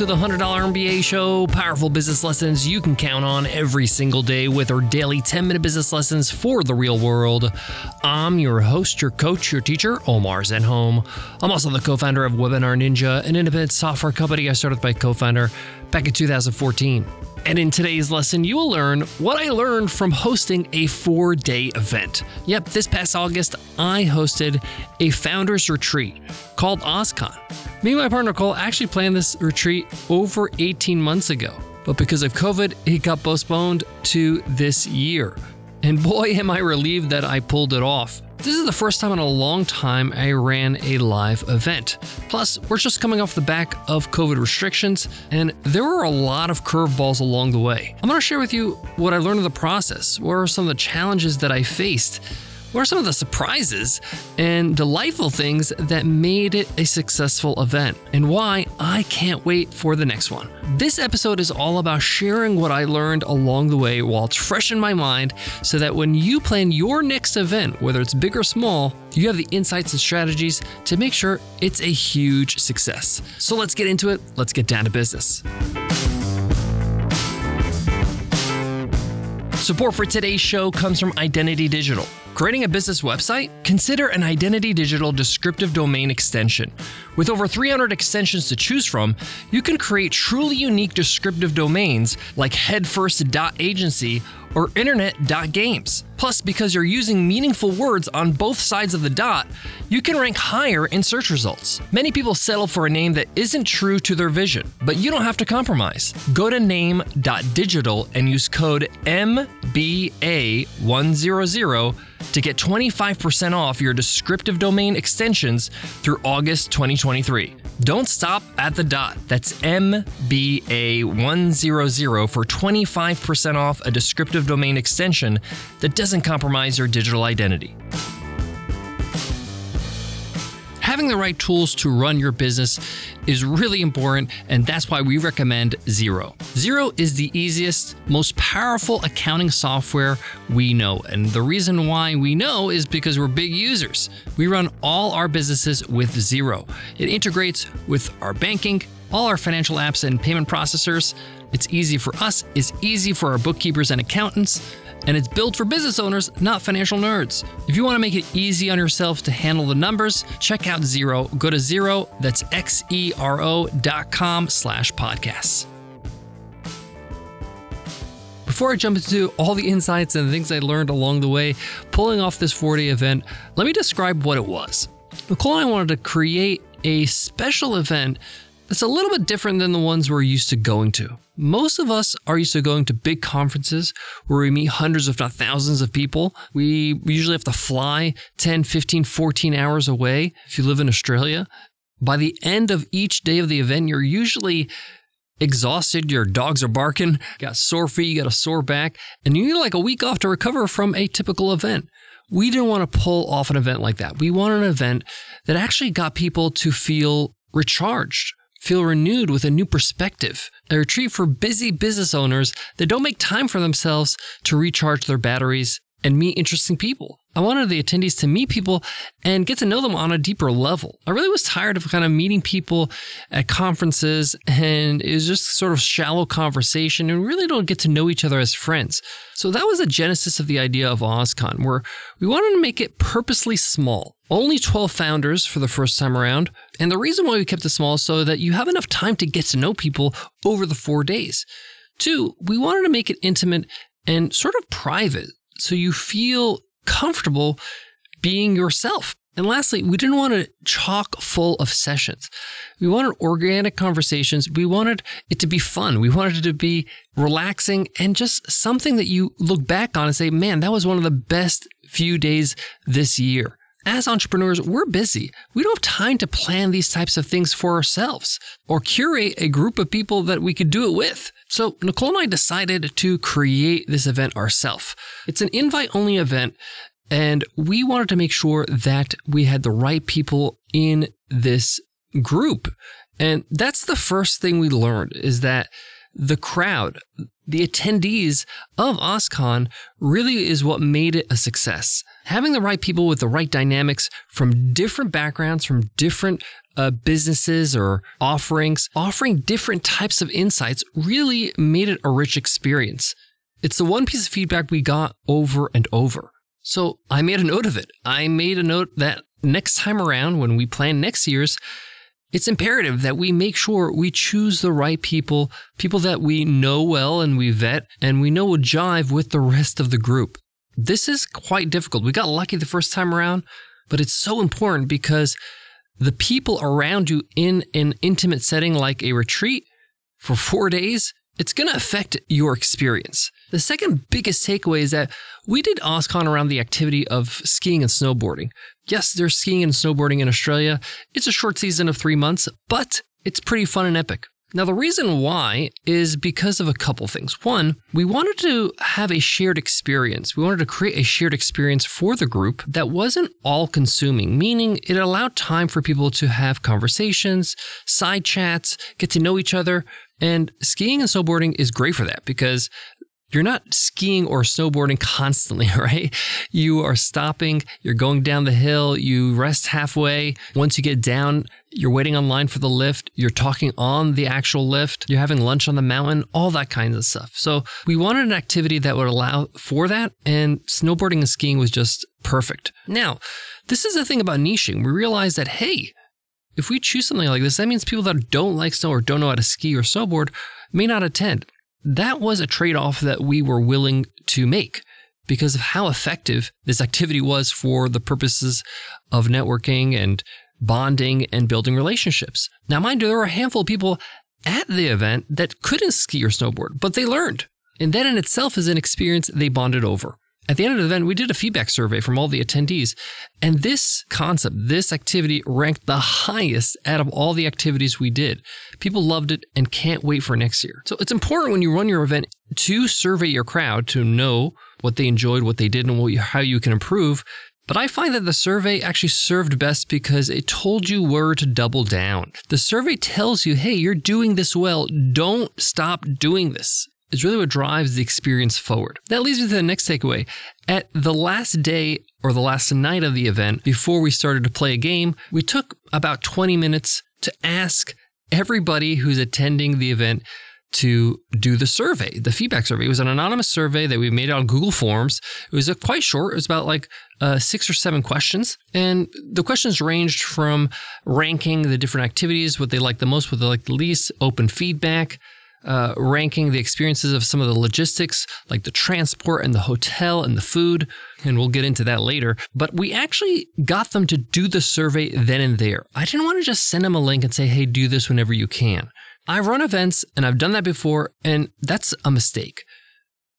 to the $100 MBA show, powerful business lessons you can count on every single day with our daily 10 minute business lessons for the real world. I'm your host, your coach, your teacher, Omar Zenhom. I'm also the co founder of Webinar Ninja, an independent software company I started with my co founder back in 2014. And in today's lesson, you will learn what I learned from hosting a four day event. Yep, this past August, I hosted a founders retreat called OzCon. Me and my partner Nicole actually planned this retreat over 18 months ago, but because of COVID, it got postponed to this year. And boy, am I relieved that I pulled it off. This is the first time in a long time I ran a live event. Plus, we're just coming off the back of COVID restrictions, and there were a lot of curveballs along the way. I'm to share with you what I learned in the process, what are some of the challenges that I faced, what are some of the surprises and delightful things that made it a successful event, and why I can't wait for the next one. This episode is all about sharing what I learned along the way while it's fresh in my mind so that when you plan your next event, whether it's big or small, you have the insights and strategies to make sure it's a huge success. So let's get into it. Let's get down to business. Support for today's show comes from Identity Digital. Creating a business website? Consider an Identity Digital descriptive domain extension. With over 300 extensions to choose from, you can create truly unique descriptive domains like headfirst.agency or internet.games. Plus, because you're using meaningful words on both sides of the dot, you can rank higher in search results. Many people settle for a name that isn't true to their vision, but you don't have to compromise. Go to name.digital and use code MBA100 to get 25% off your descriptive domain extensions through August 2023. Don't stop at the dot. That's MBA100 for 25% off a descriptive domain extension that doesn't compromise your digital identity. Having the right tools to run your business is really important, and that's why we recommend Xero. Xero is the easiest, most powerful accounting software we know. And the reason why we know is because we're big users. We run all our businesses with Xero, It integrates with our banking, all our financial apps and payment processors. It's easy for us, it's easy for our bookkeepers and accountants and it's built for business owners, not financial nerds. If you want to make it easy on yourself to handle the numbers, check out Xero. Go to Xero, that's X-E-R-O dot com slash podcasts. Before I jump into all the insights and the things I learned along the way pulling off this 4 day event, let me describe what it was. Nicole and I wanted to create a special event that's a little bit different than the ones we're used to going to. Most of us are used to going to big conferences where we meet hundreds, if not thousands of people. We usually have to fly 10, 15, 14 hours away if you live in Australia. By the end of each day of the event, you're usually exhausted, your dogs are barking, got sore feet, you got a sore back, and you need like a week off to recover from a typical event. We didn't want to pull off an event like that. We wanted an event that actually got people to feel recharged, feel renewed with a new perspective. A retreat for busy business owners that don't make time for themselves to recharge their batteries and meet interesting people. I wanted the attendees to meet people and get to know them on a deeper level. I really was tired of kind of meeting people at conferences and it was just sort of shallow conversation and really don't get to know each other as friends. So that was the genesis of the idea of OzCon, where we wanted to make it purposely small. Only 12 founders for the first time around. And the reason why we kept it small is so that you have enough time to get to know people over the four days. Two, we wanted to make it intimate and sort of private so you feel comfortable being yourself. And lastly, we didn't want it chock full of sessions. We wanted organic conversations. We wanted it to be fun. We wanted it to be relaxing and just something that you look back on and say, man, that was one of the best few days this year. As entrepreneurs, we're busy. We don't have time to plan these types of things for ourselves or curate a group of people that we could do it with. So, Nicole and I decided to create this event ourselves. It's an invite only event, and we wanted to make sure that we had the right people in this group. And that's the first thing we learned is that the crowd, the attendees of OzCon really is what made it a success. Having the right people with the right dynamics from different backgrounds, from different uh, businesses or offerings, offering different types of insights really made it a rich experience. It's the one piece of feedback we got over and over. So I made a note of it. I made a note that next time around, when we plan next year's, it's imperative that we make sure we choose the right people, people that we know well and we vet and we know will jive with the rest of the group. This is quite difficult. We got lucky the first time around, but it's so important because the people around you in an intimate setting like a retreat for four days, it's going to affect your experience. The second biggest takeaway is that we did OzCon around the activity of skiing and snowboarding. Yes, there's skiing and snowboarding in Australia. It's a short season of three months, but it's pretty fun and epic. Now, the reason why is because of a couple things. One, we wanted to have a shared experience. We wanted to create a shared experience for the group that wasn't all consuming, meaning it allowed time for people to have conversations, side chats, get to know each other. And skiing and snowboarding is great for that because you're not skiing or snowboarding constantly, right? You are stopping, you're going down the hill, you rest halfway. Once you get down, you're waiting online for the lift, you're talking on the actual lift, you're having lunch on the mountain, all that kinds of stuff. So we wanted an activity that would allow for that, and snowboarding and skiing was just perfect. Now, this is the thing about niching. We realized that, hey, if we choose something like this, that means people that don't like snow or don't know how to ski or snowboard may not attend that was a trade off that we were willing to make because of how effective this activity was for the purposes of networking and bonding and building relationships. Now, mind you, there were a handful of people at the event that couldn't ski or snowboard, but they learned. And that in itself is an experience they bonded over. At the end of the event, we did a feedback survey from all the attendees, and this concept, this activity ranked the highest out of all the activities we did. People loved it and can't wait for next year. So it's important when you run your event to survey your crowd to know what they enjoyed, what they did, and what how you can improve. But I find that the survey actually served best because it told you where to double down. The survey tells you, hey, you're doing this well. Don't stop doing this is really what drives the experience forward. That leads me to the next takeaway. At the last day or the last night of the event, before we started to play a game, we took about 20 minutes to ask everybody who's attending the event to do the survey, the feedback survey. It was an anonymous survey that we made on Google Forms. It was quite short. It was about like uh, six or seven questions. And the questions ranged from ranking the different activities, what they like the most, what they like the least, open feedback, uh, ranking the experiences of some of the logistics, like the transport and the hotel and the food. And we'll get into that later. But we actually got them to do the survey then and there. I didn't want to just send them a link and say, hey, do this whenever you can. I run events and I've done that before, and that's a mistake.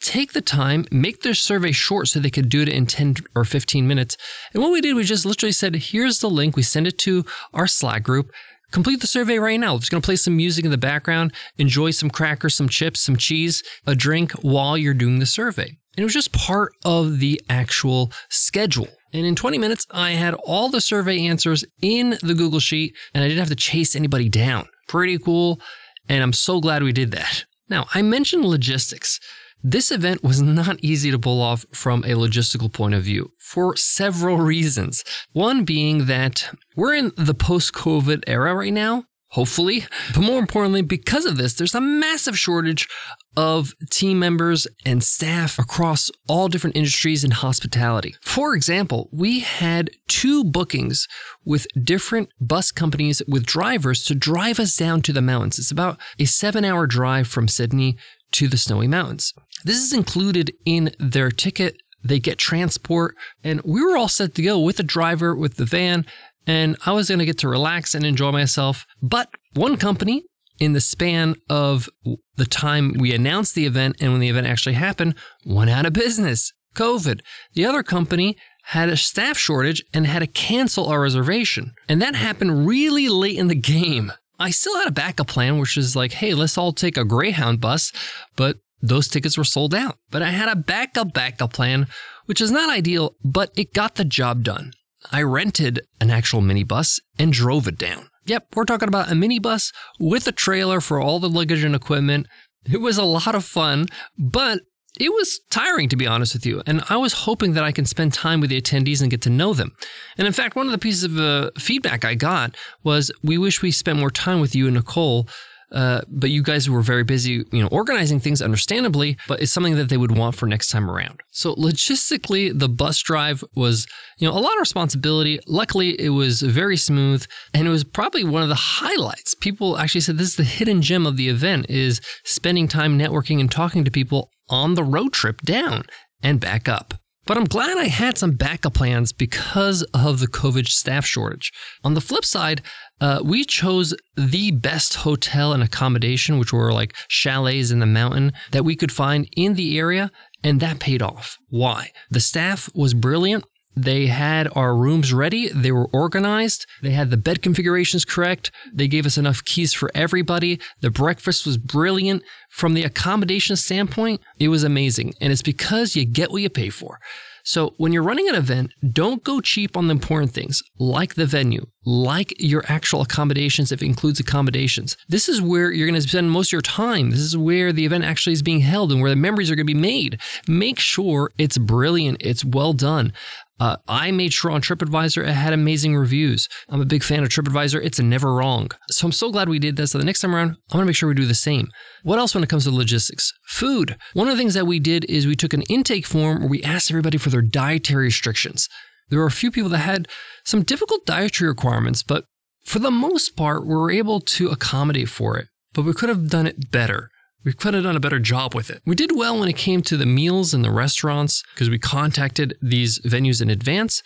Take the time, make their survey short so they could do it in 10 or 15 minutes. And what we did, we just literally said, here's the link. We send it to our Slack group complete the survey right now. It's going to play some music in the background, enjoy some crackers, some chips, some cheese, a drink while you're doing the survey. And it was just part of the actual schedule. And in 20 minutes, I had all the survey answers in the Google Sheet and I didn't have to chase anybody down. Pretty cool. And I'm so glad we did that. Now, I mentioned logistics. This event was not easy to pull off from a logistical point of view for several reasons. One being that we're in the post COVID era right now, hopefully. But more importantly, because of this, there's a massive shortage of team members and staff across all different industries in hospitality. For example, we had two bookings with different bus companies with drivers to drive us down to the mountains. It's about a seven hour drive from Sydney to the Snowy Mountains. This is included in their ticket. They get transport, and we were all set to go with the driver, with the van, and I was going to get to relax and enjoy myself. But one company, in the span of the time we announced the event and when the event actually happened, went out of business. COVID. The other company had a staff shortage and had to cancel our reservation. And that happened really late in the game. I still had a backup plan, which is like, hey, let's all take a Greyhound bus, but those tickets were sold out. But I had a backup backup plan, which is not ideal, but it got the job done. I rented an actual minibus and drove it down. Yep, we're talking about a minibus with a trailer for all the luggage and equipment. It was a lot of fun, but it was tiring to be honest with you. And I was hoping that I can spend time with the attendees and get to know them. And in fact, one of the pieces of uh, feedback I got was we wish we spent more time with you and Nicole uh, but you guys were very busy, you know, organizing things understandably, but it's something that they would want for next time around. So logistically, the bus drive was, you know, a lot of responsibility. Luckily, it was very smooth and it was probably one of the highlights. People actually said this is the hidden gem of the event is spending time networking and talking to people on the road trip down and back up. But I'm glad I had some backup plans because of the COVID staff shortage. On the flip side, uh, we chose the best hotel and accommodation, which were like chalets in the mountain that we could find in the area, and that paid off. Why? The staff was brilliant. They had our rooms ready. They were organized. They had the bed configurations correct. They gave us enough keys for everybody. The breakfast was brilliant. From the accommodation standpoint, it was amazing. And it's because you get what you pay for. So when you're running an event, don't go cheap on the important things like the venue, like your actual accommodations if it includes accommodations. This is where you're going to spend most of your time. This is where the event actually is being held and where the memories are going to be made. Make sure it's brilliant, it's well done. Uh, I made sure on TripAdvisor it had amazing reviews. I'm a big fan of TripAdvisor. It's never wrong. So I'm so glad we did this. So the next time around, I'm going to make sure we do the same. What else when it comes to logistics? Food. One of the things that we did is we took an intake form where we asked everybody for their dietary restrictions. There were a few people that had some difficult dietary requirements, but for the most part, we were able to accommodate for it. But we could have done it better. We could have done a better job with it. We did well when it came to the meals and the restaurants because we contacted these venues in advance,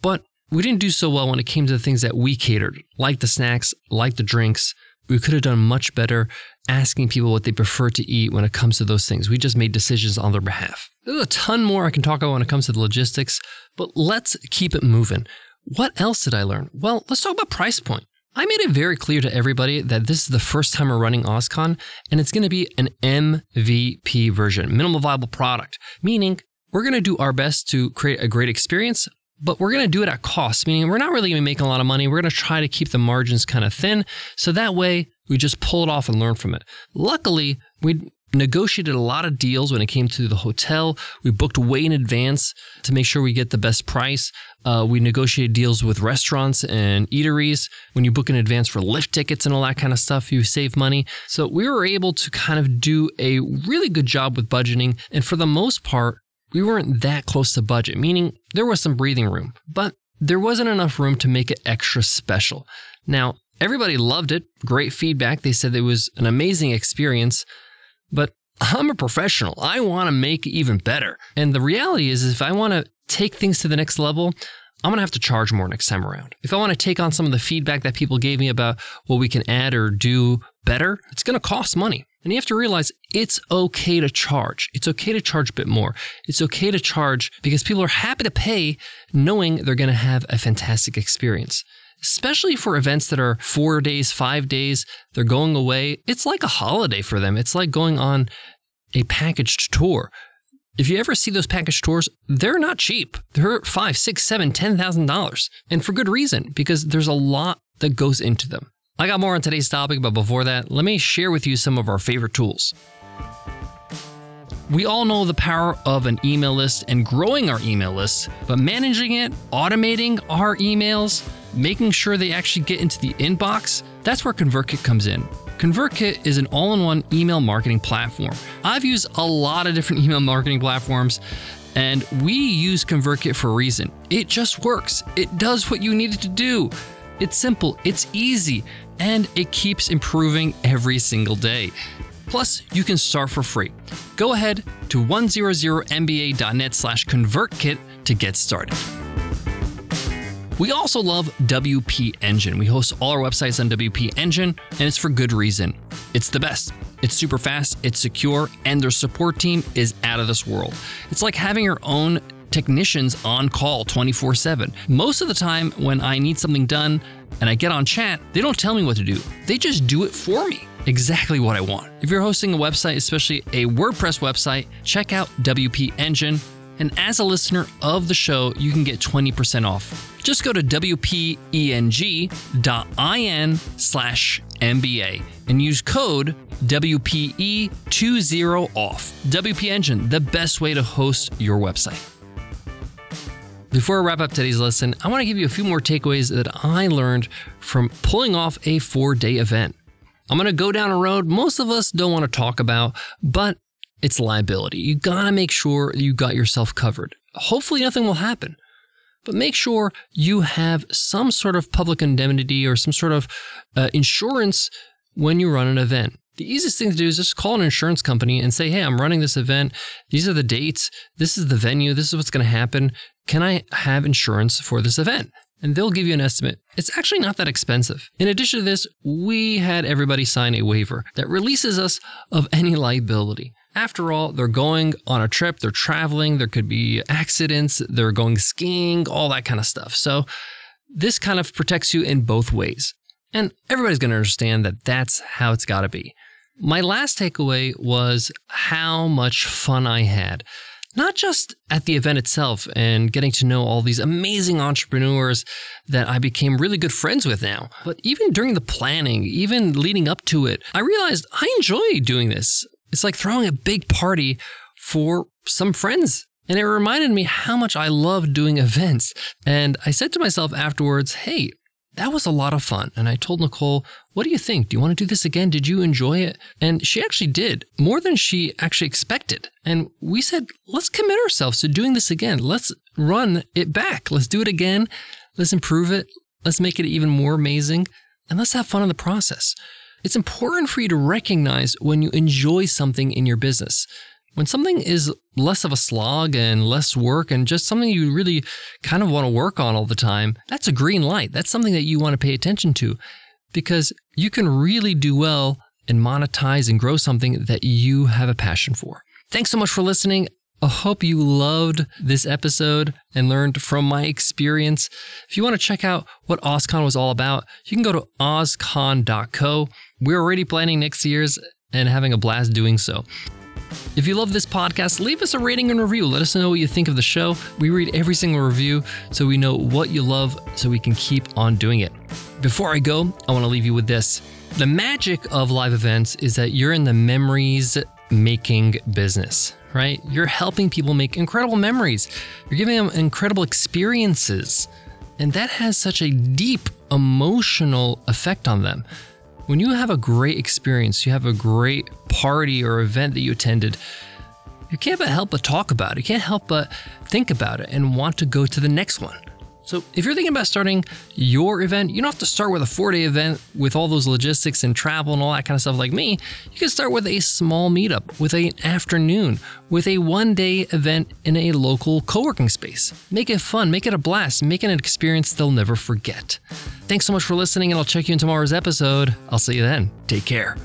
but we didn't do so well when it came to the things that we catered, like the snacks, like the drinks. We could have done much better asking people what they prefer to eat when it comes to those things. We just made decisions on their behalf. There's a ton more I can talk about when it comes to the logistics, but let's keep it moving. What else did I learn? Well, let's talk about price point. I made it very clear to everybody that this is the first time we're running OzCon and it's going to be an MVP version, minimal viable product, meaning we're going to do our best to create a great experience, but we're going to do it at cost, meaning we're not really going to making a lot of money. We're going to try to keep the margins kind of thin. So that way we just pull it off and learn from it. Luckily, we negotiated a lot of deals when it came to the hotel. We booked way in advance to make sure we get the best price. Uh, we negotiated deals with restaurants and eateries. When you book in advance for lift tickets and all that kind of stuff, you save money. So we were able to kind of do a really good job with budgeting. And for the most part, we weren't that close to budget, meaning there was some breathing room, but there wasn't enough room to make it extra special. Now, everybody loved it. Great feedback. They said it was an amazing experience. But I'm a professional. I want to make even better. And the reality is, if I want to take things to the next level, I'm going to have to charge more next time around. If I want to take on some of the feedback that people gave me about what we can add or do better, it's going to cost money. And you have to realize it's okay to charge. It's okay to charge a bit more. It's okay to charge because people are happy to pay knowing they're going to have a fantastic experience especially for events that are four days, five days, they're going away. It's like a holiday for them. It's like going on a packaged tour. If you ever see those packaged tours, they're not cheap. They're five, six, seven, ten thousand dollars. And for good reason, because there's a lot that goes into them. I got more on today's topic, but before that, let me share with you some of our favorite tools. We all know the power of an email list and growing our email list, but managing it, automating our emails, making sure they actually get into the inbox, that's where ConvertKit comes in. ConvertKit is an all in one email marketing platform. I've used a lot of different email marketing platforms, and we use ConvertKit for a reason. It just works, it does what you need it to do. It's simple, it's easy, and it keeps improving every single day. Plus, you can start for free. Go ahead to 100mba.net slash ConvertKit to get started. We also love WP Engine. We host all our websites on WP Engine, and it's for good reason. It's the best. It's super fast, it's secure, and their support team is out of this world. It's like having your own technicians on call 24 7. Most of the time, when I need something done and I get on chat, they don't tell me what to do, they just do it for me. Exactly what I want. If you're hosting a website, especially a WordPress website, check out WP Engine And as a listener of the show, you can get 20% off. Just go to wpeng.in slash MBA and use code WPE20OFF. WP Engine, the best way to host your website. Before I wrap up today's lesson, I want to give you a few more takeaways that I learned from pulling off a four day event. I'm going to go down a road most of us don't want to talk about, but it's liability. You got to make sure you got yourself covered. Hopefully, nothing will happen, but make sure you have some sort of public indemnity or some sort of uh, insurance when you run an event. The easiest thing to do is just call an insurance company and say, Hey, I'm running this event. These are the dates. This is the venue. This is what's going to happen. Can I have insurance for this event? And they'll give you an estimate. It's actually not that expensive. In addition to this, we had everybody sign a waiver that releases us of any liability. After all, they're going on a trip, they're traveling, there could be accidents, they're going skiing, all that kind of stuff. So, this kind of protects you in both ways. And everybody's going to understand that that's how it's got to be. My last takeaway was how much fun I had. Not just at the event itself and getting to know all these amazing entrepreneurs that I became really good friends with now, but even during the planning, even leading up to it, I realized I enjoy doing this. It's like throwing a big party for some friends. And it reminded me how much I love doing events. And I said to myself afterwards, hey, that was a lot of fun. And I told Nicole, What do you think? Do you want to do this again? Did you enjoy it? And she actually did more than she actually expected. And we said, Let's commit ourselves to doing this again. Let's run it back. Let's do it again. Let's improve it. Let's make it even more amazing. And let's have fun in the process. It's important for you to recognize when you enjoy something in your business. When something is less of a slog and less work and just something you really kind of want to work on all the time, that's a green light. That's something that you want to pay attention to because you can really do well and monetize and grow something that you have a passion for. Thanks so much for listening. I hope you loved this episode and learned from my experience. If you want to check out what OzCon was all about, you can go to ozcon.co. We're already planning next year's and having a blast doing so. If you love this podcast, leave us a rating and review. Let us know what you think of the show. We read every single review so we know what you love so we can keep on doing it. Before I go, I want to leave you with this. The magic of live events is that you're in the memories making business, right? You're helping people make incredible memories. You're giving them incredible experiences. And that has such a deep emotional effect on them. When you have a great experience, you have a great party or event that you attended, you can't but help but talk about it. You can't help but think about it and want to go to the next one. So, if you're thinking about starting your event, you don't have to start with a four day event with all those logistics and travel and all that kind of stuff like me. You can start with a small meetup, with an afternoon, with a one day event in a local co working space. Make it fun, make it a blast, make it an experience they'll never forget. Thanks so much for listening, and I'll check you in tomorrow's episode. I'll see you then. Take care.